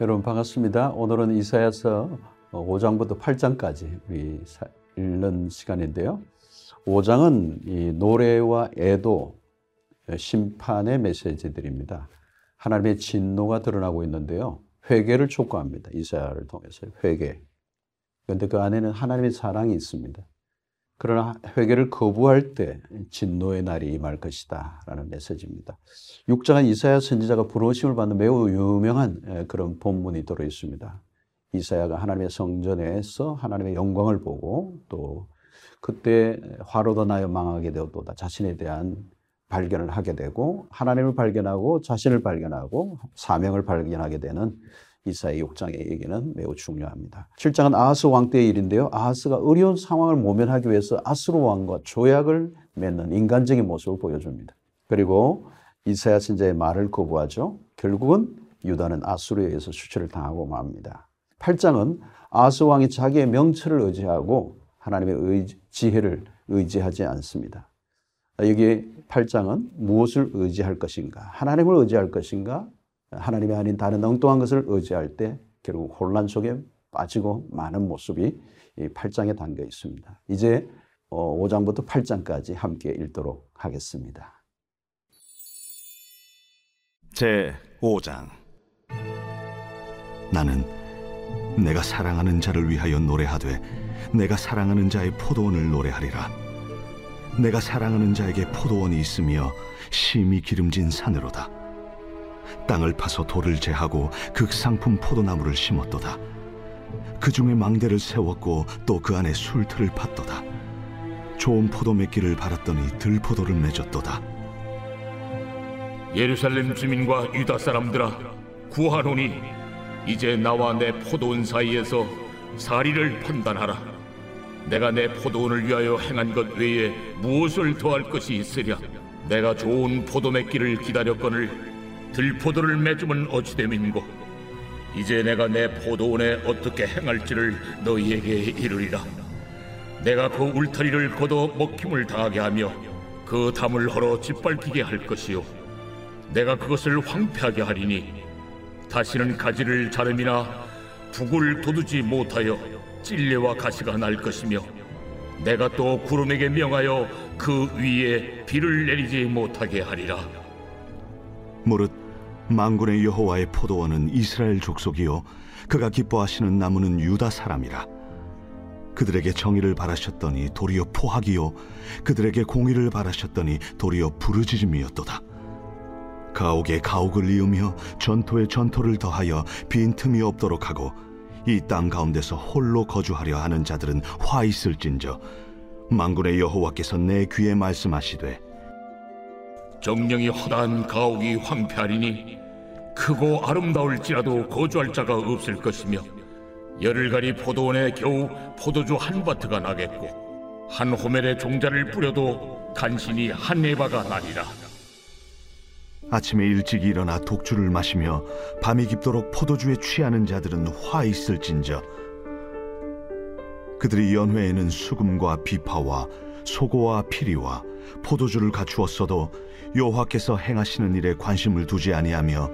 여러분 반갑습니다. 오늘은 이사야서 5장부터 8장까지 우리 읽는 시간인데요. 5장은 이 노래와 애도, 심판의 메시지들입니다. 하나님의 진노가 드러나고 있는데요. 회개를 촉구합니다. 이사야를 통해서 회개. 그런데 그 안에는 하나님의 사랑이 있습니다. 그러나 회개를 거부할 때 진노의 날이 임할 것이다. 라는 메시지입니다. 6장은 이사야 선지자가 부르심을 받는 매우 유명한 그런 본문이 들어 있습니다. 이사야가 하나님의 성전에서 하나님의 영광을 보고 또 그때 화로 도 나여 망하게 되었도다. 자신에 대한 발견을 하게 되고 하나님을 발견하고 자신을 발견하고 사명을 발견하게 되는 이사의 6장의 얘기는 매우 중요합니다. 7장은 아하스 왕 때의 일인데요. 아하스가 어려운 상황을 모면하기 위해서 아스로 왕과 조약을 맺는 인간적인 모습을 보여줍니다. 그리고 이사야 선자의 말을 거부하죠. 결국은 유다는 아수르에 의해서 수출을 당하고 맙니다. 8장은 아스 왕이 자기의 명철을 의지하고 하나님의 의, 지혜를 의지하지 않습니다. 여기 8장은 무엇을 의지할 것인가? 하나님을 의지할 것인가? 하나님이 아닌 다른 엉뚱한 것을 의지할 때 결국 혼란 속에 빠지고 많은 모습이 이 8장에 담겨 있습니다. 이제 5장부터 어, 8장까지 함께 읽도록 하겠습니다. 제 5장 나는 내가 사랑하는 자를 위하여 노래하되 내가 사랑하는 자의 포도원을 노래하리라 내가 사랑하는 자에게 포도원이 있으며 심히 기름진 산으로다 땅을 파서 돌을 제하고 극상품 포도나무를 심었도다. 그 중에 망대를 세웠고 또 그 안에 술틀을 팠도다. 좋은 포도 맺기를 바랐더니 들포도를 맺었도다. 예루살렘 주민과 유다 사람들아 구하노니 이제 나와 내 포도원 사이에서 사리를 판단하라. 내가 내 포도원을 위하여 행한 것 외에 무엇을 더할 것이 있으랴? 내가 좋은 포도 맺기를 기다렸거늘 들포도를 맺으면 어찌됨인고? 이제 내가 내 포도원에 어떻게 행할지를 너희에게 이르리라. 내가 그 울타리를 걷어 먹힘을 당하게 하며 그 담을 헐어 짓밟히게 할 것이요. 내가 그것을 황폐하게 하리니 다시는 가지를 자름이나 북을 돋우지 못하여 찔레와 가시가 날 것이며 내가 또 구름에게 명하여 그 위에 비를 내리지 못하게 하리라 무릇 망군의 여호와의 포도원은 이스라엘 족속이요 그가 기뻐하시는 나무는 유다 사람이라. 그들에게 정의를 바라셨더니 도리어 포악이요 그들에게 공의를 바라셨더니 도리어 부르짖음이었도다. 가옥에 가옥을 이으며 전토에 전토를 더하여 빈틈이 없도록 하고 이 땅 가운데서 홀로 거주하려 하는 자들은 화 있을진저 망군의 여호와께서 내 귀에 말씀하시되 정령이 허다한 가옥이 황폐하리니 크고 아름다울지라도 거주할 자가 없을 것이며 열흘가리 포도원에 겨우 포도주 한 바트가 나겠고 한 호멜에 종자를 뿌려도 간신히 한 에바가 나리라. 아침에 일찍 일어나 독주를 마시며 밤이 깊도록 포도주에 취하는 자들은 화 있을진저. 그들이 연회에는 수금과 비파와 소고와 피리와 포도주를 갖추었어도 여호와께서 행하시는 일에 관심을 두지 아니하며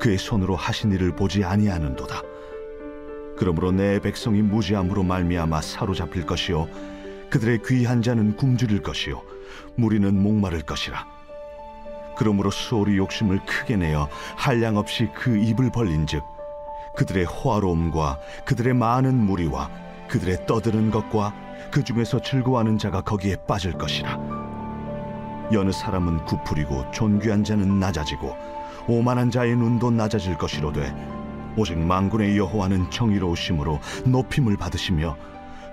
그의 손으로 하신 일을 보지 아니하는도다. 그러므로 내 백성이 무지함으로 말미암아 사로잡힐 것이요 그들의 귀한 자는 굶주릴 것이요 무리는 목마를 것이라. 그러므로 수월이 욕심을 크게 내어 한량 없이 그 입을 벌린즉 그들의 호화로움과 그들의 많은 무리와 그들의 떠드는 것과 그 중에서 즐거워하는 자가 거기에 빠질 것이라. 여느 사람은 구풀이고 존귀한 자는 낮아지고 오만한 자의 눈도 낮아질 것이로되 오직 만군의 여호와는 정의로우심으로 높임을 받으시며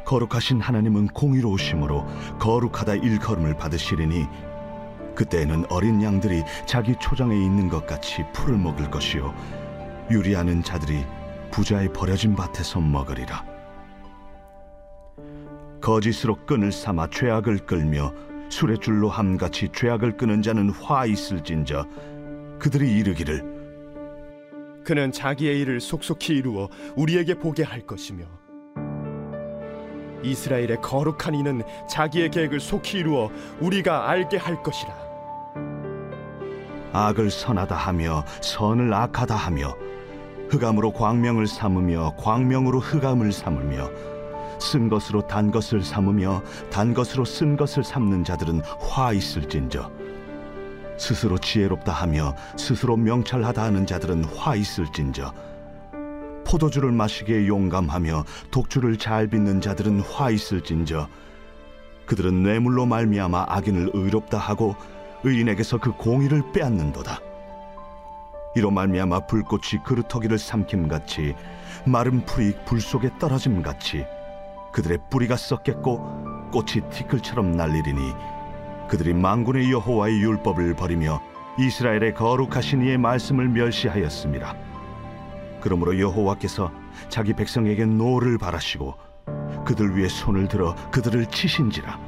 거룩하신 하나님은 공의로우심으로 거룩하다 일컬음을 받으시리니 그때에는 어린 양들이 자기 초장에 있는 것 같이 풀을 먹을 것이요 유리하는 자들이 부자의 버려진 밭에서 먹으리라. 거짓으로 끈을 삼아 죄악을 끌며 술의 줄로 함같이 죄악을 끄는 자는 화 있을진저 그들이 이르기를 그는 자기의 일을 속속히 이루어 우리에게 보게 할 것이며 이스라엘의 거룩한 이는 자기의 계획을 속히 이루어 우리가 알게 할 것이라. 악을 선하다 하며 선을 악하다 하며 흑암으로 광명을 삼으며 광명으로 흑암을 삼으며 쓴 것으로 단 것을 삼으며 단 것으로 쓴 것을 삼는 자들은 화 있을진저. 스스로 지혜롭다 하며 스스로 명철하다 하는 자들은 화 있을진저. 포도주를 마시기에 용감하며 독주를 잘 빚는 자들은 화 있을진저. 그들은 뇌물로 말미암아 악인을 의롭다 하고 의인에게서 그 공의를 빼앗는도다. 이로 말미암아 불꽃이 그루터기를 삼킴 같이 마른 풀이 불 속에 떨어짐 같이 그들의 뿌리가 썩겠고 꽃이 티끌처럼 날리리니 그들이 망군의 여호와의 율법을 버리며 이스라엘의 거룩하신 이의 말씀을 멸시하였습니다. 그러므로 여호와께서 자기 백성에게 노를 바라시고 그들 위에 손을 들어 그들을 치신지라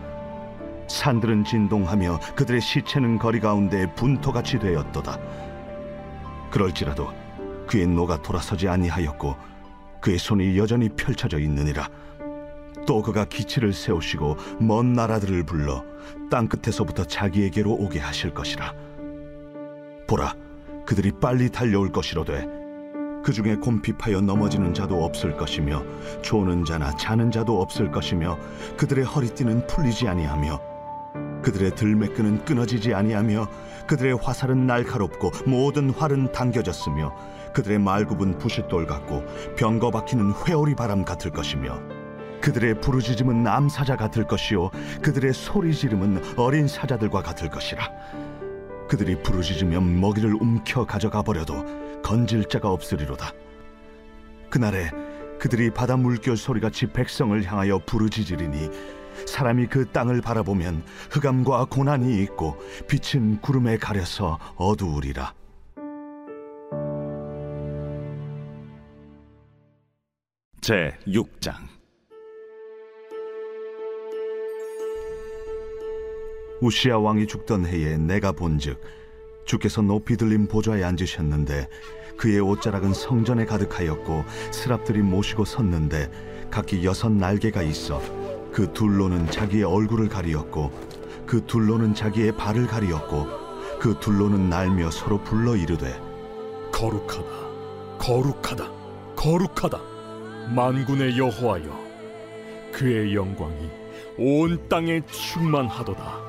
산들은 진동하며 그들의 시체는 거리 가운데 분토같이 되었도다. 그럴지라도 그의 노가 돌아서지 아니하였고 그의 손이 여전히 펼쳐져 있느니라. 또 그가 기치를 세우시고 먼 나라들을 불러 땅 끝에서부터 자기에게로 오게 하실 것이라. 보라, 그들이 빨리 달려올 것이로되 그 중에 곰핍하여 넘어지는 자도 없을 것이며 조는 자나 자는 자도 없을 것이며 그들의 허리띠는 풀리지 아니하며 그들의 들매끈은 끊어지지 아니하며 그들의 화살은 날카롭고 모든 활은 당겨졌으며 그들의 말굽은 부싯돌 같고 병거 박히는 회오리 바람 같을 것이며 그들의 부르짖음은 암사자 같을 것이요 그들의 소리 지름은 어린 사자들과 같을 것이라. 그들이 부르짖으면 먹이를 움켜 가져가 버려도 건질 자가 없으리로다. 그날에 그들이 바다 물결 소리같이 백성을 향하여 부르짖으리니 사람이 그 땅을 바라보면 흑암과 고난이 있고 빛은 구름에 가려서 어두우리라. 제 6장 우시아 왕이 죽던 해에 내가 본즉 주께서 높이 들린 보좌에 앉으셨는데 그의 옷자락은 성전에 가득하였고 스랍들이 모시고 섰는데 각기 여섯 날개가 있어 그 둘로는 자기의 얼굴을 가리었고 그 둘로는 자기의 발을 가리었고 그 둘로는 날며 서로 불러 이르되 거룩하다, 거룩하다, 거룩하다. 만군의 여호와여, 그의 영광이 온 땅에 충만하도다.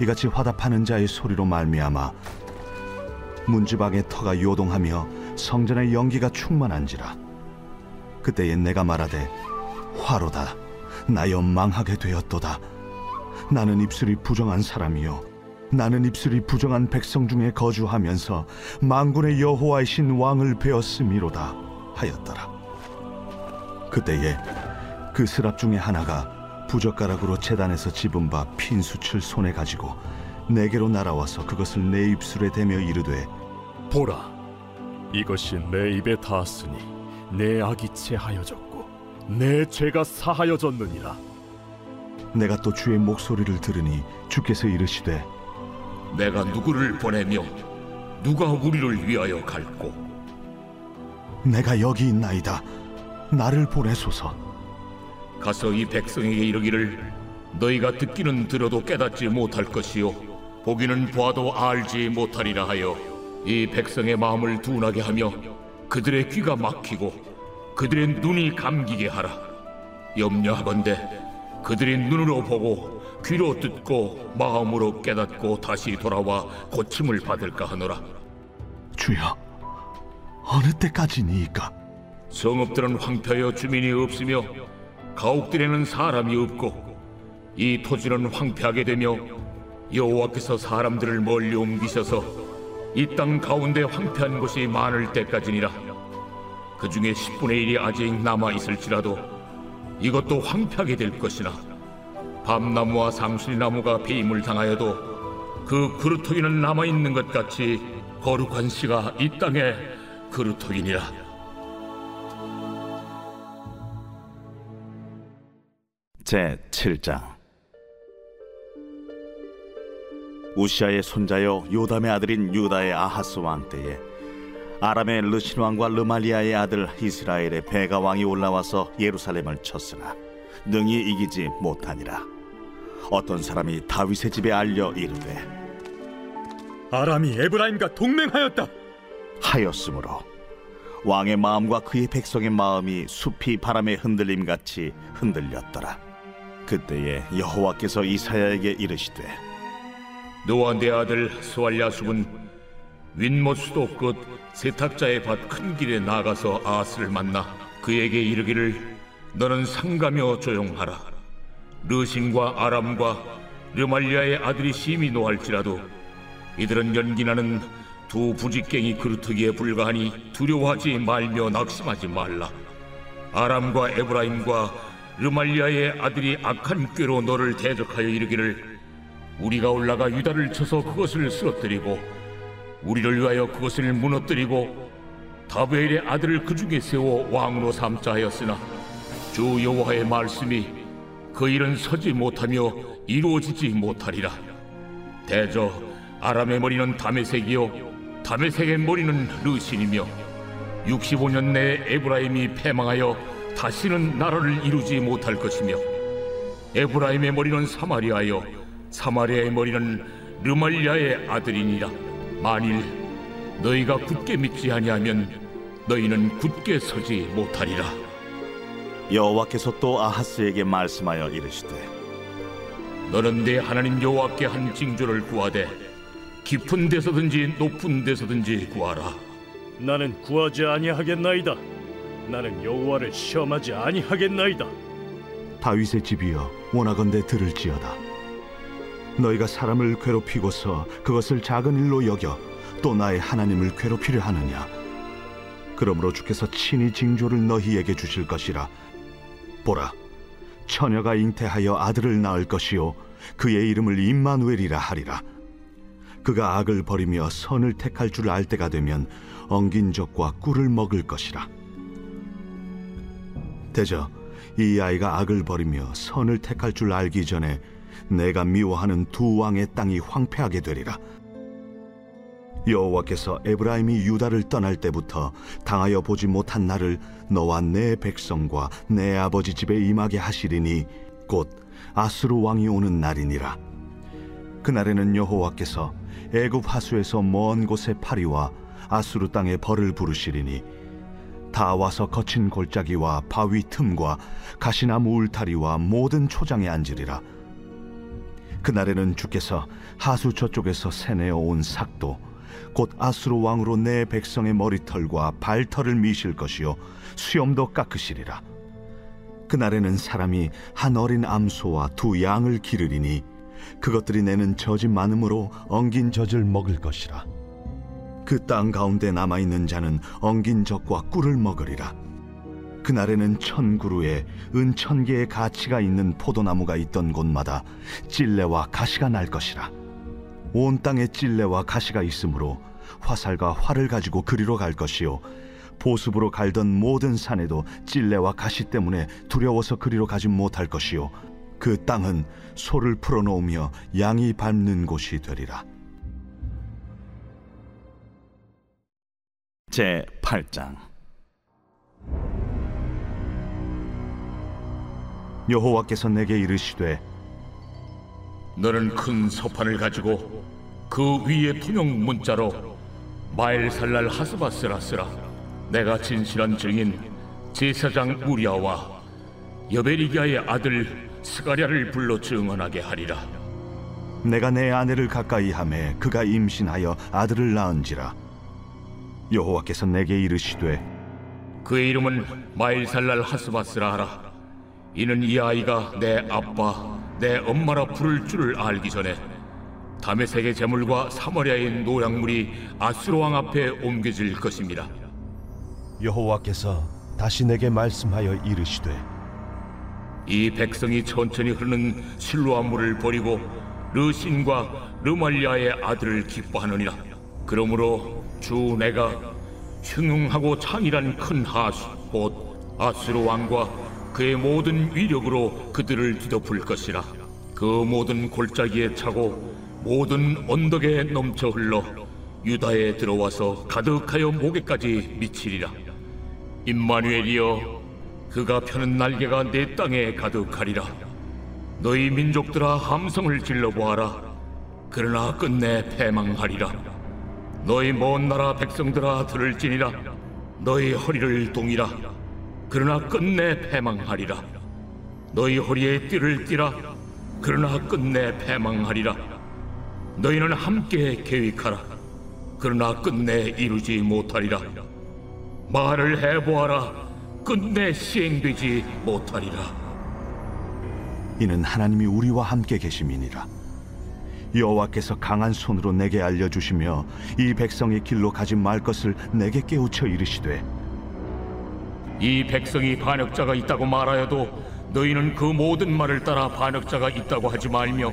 이같이 화답하는 자의 소리로 말미암아 문지방의 터가 요동하며 성전의 연기가 충만한지라. 그때에 내가 말하되 화로다. 나여 망하게 되었도다. 나는 입술이 부정한 사람이요. 나는 입술이 부정한 백성 중에 거주하면서 만군의 여호와이신 왕을 배웠음이로다 하였더라. 그때에 그 스랍 중에 하나가 부젓가락으로 재단에서 집은 바 핀 수칠 손에 가지고 내게로 날아와서 그것을 내 입술에 대며 이르되 보라, 이것이 내 입에 닿았으니 내 악이 체하여졌고 내 죄가 사하여졌느니라. 내가 또 주의 목소리를 들으니 주께서 이르시되 내가 누구를 보내며 누가 우리를 위하여 갈고 내가 여기 있나이다. 나를 보내소서 가서 이 백성에게 이르기를 너희가 듣기는 들어도 깨닫지 못할 것이요 보기는 보아도 알지 못하리라 하여 이 백성의 마음을 둔하게 하며 그들의 귀가 막히고 그들의 눈이 감기게 하라. 염려하건대 그들이 눈으로 보고 귀로 듣고 마음으로 깨닫고 다시 돌아와 고침을 받을까 하노라. 주여 어느 때까지니이까? 성읍들은 황폐하여 주민이 없으며 가옥들에는 사람이 없고 이 토지는 황폐하게 되며 여호와께서 사람들을 멀리 옮기셔서 이 땅 가운데 황폐한 곳이 많을 때까지니라 그 중에 10분의 1이 아직 남아 있을지라도 이것도 황폐하게 될 것이나 밤나무와 상술나무가 배임을 당하여도 그 그루터기는 남아 있는 것 같이 거룩한 씨가 이 땅에 그루터기니라. 제 7장 우시아의 손자여 요담의 아들인 유다의 아하스 왕 때에 아람의 르신 왕과 르말리아의 아들 이스라엘의 베가 왕이 올라와서 예루살렘을 쳤으나 능히 이기지 못하니라 어떤 사람이 다윗의 집에 알려 이르되 아람이 에브라임과 동맹하였다. 하였으므로 왕의 마음과 그의 백성의 마음이 숲이 바람에 흔들림 같이 흔들렸더라. 그때에 여호와께서 이사야에게 이르시되 너와 내 아들 스왈야숲은 윗못 수도 끝 세탁자의 밭 큰 길에 나가서 아스를 만나 그에게 이르기를 너는 상가며 조용하라. 르신과 아람과 르말리아의 아들이 심히 노할지라도 이들은 연기나는 두 부직갱이 그루터기에 불과하니 두려워하지 말며 낙심하지 말라. 아람과 에브라임과 르말리아의 아들이 악한 꾀로 너를 대적하여 이르기를 우리가 올라가 유다를 쳐서 그것을 쓰러뜨리고 우리를 위하여 그것을 무너뜨리고 다베엘의 아들을 그 중에 세워 왕으로 삼자 하였으나 주 여호와의 말씀이 그 일은 서지 못하며 이루어지지 못하리라. 대저 아람의 머리는 다메색이요 다메색의 머리는 르신이며 65년 내에 에브라임이 패망하여 다시는 나라를 이루지 못할 것이며 에브라임의 머리는 사마리아요. 사마리아의 머리는 르말리아의 아들이니라. 만일 너희가 굳게 믿지 아니하면 너희는 굳게 서지 못하리라. 여호와께서 또 아하스에게 말씀하여 이르시되 너는 내 하나님 여호와께 한 징조를 구하되 깊은 데서든지 높은 데서든지 구하라. 나는 구하지 아니하겠나이다. 나는 여호와를 시험하지 아니하겠나이다. 다윗의 집이여 원하건대 들을지어다. 너희가 사람을 괴롭히고서 그것을 작은 일로 여겨 또 나의 하나님을 괴롭히려 하느냐? 그러므로 주께서 친히 징조를 너희에게 주실 것이라. 보라 처녀가 잉태하여 아들을 낳을 것이요 그의 이름을 임마누엘이라 하리라. 그가 악을 버리며 선을 택할 줄 알 때가 되면 엉긴 적과 꿀을 먹을 것이라 대저 이 아이가 악을 버리며 선을 택할 줄 알기 전에 내가 미워하는 두 왕의 땅이 황폐하게 되리라. 여호와께서 에브라임이 유다를 떠날 때부터 당하여 보지 못한 날을 너와 내 백성과 내 아버지 집에 임하게 하시리니 곧 아수르 왕이 오는 날이니라. 그날에는 여호와께서 애굽 하수에서 먼 곳에 파리와 아수르 땅에 벌을 부르시리니 다 와서 거친 골짜기와 바위 틈과 가시나무 울타리와 모든 초장에 앉으리라. 그날에는 주께서 하수 저쪽에서 새내어 온 삭도 곧 아수르 왕으로 내 백성의 머리털과 발털을 미실 것이요 수염도 깎으시리라. 그날에는 사람이 한 어린 암소와 두 양을 기르리니 그것들이 내는 젖이 많으므로 엉긴 젖을 먹을 것이라. 그 땅 가운데 남아 있는 자는 엉긴 젖과 꿀을 먹으리라. 그날에는 천 그루에 은 천 개의 가치가 있는 포도나무가 있던 곳마다 찔레와 가시가 날 것이라. 온 땅에 찔레와 가시가 있으므로 화살과 활을 가지고 그리로 갈 것이요 보습으로 갈던 모든 산에도 찔레와 가시 때문에 두려워서 그리로 가지 못할 것이요 그 땅은 소를 풀어놓으며 양이 밟는 곳이 되리라. 제 8장. 여호와께서 내게 이르시되 너는 큰 서판을 가지고 그 위에 통용 문자로 마엘살랄 하스바스라 쓰라. 내가 진실한 증인 제사장 우리아와 여베리기아의 아들 스가랴를 불러 증언하게 하리라. 내가 내 아내를 가까이 하매 그가 임신하여 아들을 낳은지라 여호와께서 내게 이르시되 그의 이름은 마일살랄 하스바스라 하라. 이는 이 아이가 내 아빠 내 엄마라 부를 줄을 알기 전에 다메색의 재물과 사마리아의 노약물이 아수르 왕 앞에 옮겨질 것입니다. 여호와께서 다시 내게 말씀하여 이르시되 이 백성이 천천히 흐르는 실로암 물을 버리고 르신과 르말리아의 아들을 기뻐하느니라. 그러므로 주 내가 흉흉하고 창이란 큰 하수 곧 아수르 왕과 그의 모든 위력으로 그들을 뒤덮을 것이라. 그 모든 골짜기에 차고 모든 언덕에 넘쳐 흘러 유다에 들어와서 가득하여 목에까지 미치리라. 임마누엘이여 그가 펴는 날개가 내 땅에 가득하리라. 너희 민족들아 함성을 질러 보아라. 그러나 끝내 패망하리라 너희 먼 나라 백성들아 들을지니라. 너희 허리를 동이라. 그러나 끝내 패망하리라. 너희 허리에 띠를 띠라. 그러나 끝내 패망하리라. 너희는 함께 계획하라. 그러나 끝내 이루지 못하리라. 말을 해보아라. 끝내 시행되지 못하리라. 이는 하나님이 우리와 함께 계심이니라. 여호와께서 강한 손으로 내게 알려주시며 이 백성의 길로 가지 말 것을 내게 깨우쳐 이르시되 이 백성이 반역자가 있다고 말하여도 너희는 그 모든 말을 따라 반역자가 있다고 하지 말며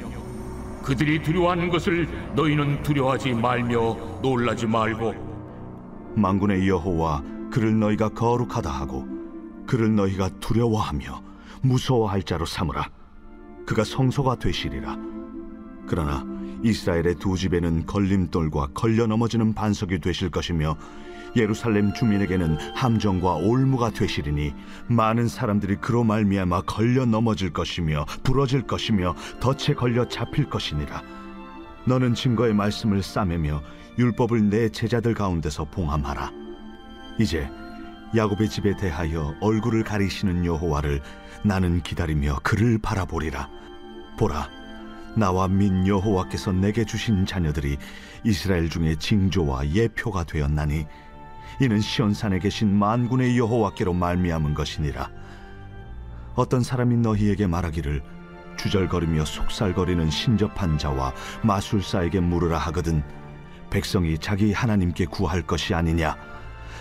그들이 두려워하는 것을 너희는 두려워하지 말며 놀라지 말고 만군의 여호와 그를 너희가 거룩하다 하고 그를 너희가 두려워하며 무서워할 자로 삼으라. 그가 성소가 되시리라 그러나 이스라엘의 두 집에는 걸림돌과 걸려 넘어지는 반석이 되실 것이며 예루살렘 주민에게는 함정과 올무가 되시리니 많은 사람들이 그로 말미암아 걸려 넘어질 것이며 부러질 것이며 덫에 걸려 잡힐 것이니라. 너는 증거의 말씀을 싸매며 율법을 내 제자들 가운데서 봉함하라. 이제 야곱의 집에 대하여 얼굴을 가리시는 여호와를 나는 기다리며 그를 바라보리라. 보라 나와 민 여호와께서 내게 주신 자녀들이 이스라엘 중에 징조와 예표가 되었나니 이는 시온산에 계신 만군의 여호와께로 말미암은 것이니라. 어떤 사람이 너희에게 말하기를 주절거리며 속살거리는 신접한 자와 마술사에게 물으라 하거든 백성이 자기 하나님께 구할 것이 아니냐?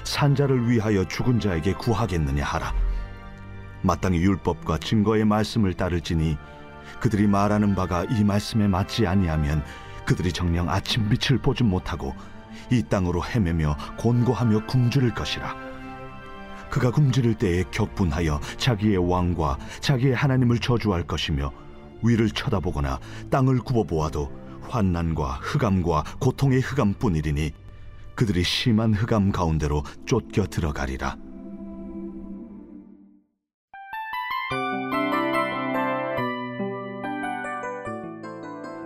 산자를 위하여 죽은 자에게 구하겠느냐 하라. 마땅히 율법과 증거의 말씀을 따를지니 그들이 말하는 바가 이 말씀에 맞지 아니하면 그들이 정녕 아침 빛을 보지 못하고 이 땅으로 헤매며 곤고하며 굶주릴 것이라. 그가 굶주릴 때에 격분하여 자기의 왕과 자기의 하나님을 저주할 것이며 위를 쳐다보거나 땅을 굽어보아도 환난과 흑암과 고통의 흑암뿐이리니 그들이 심한 흑암 가운데로 쫓겨 들어가리라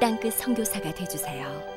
땅끝 선교사가 되주세요.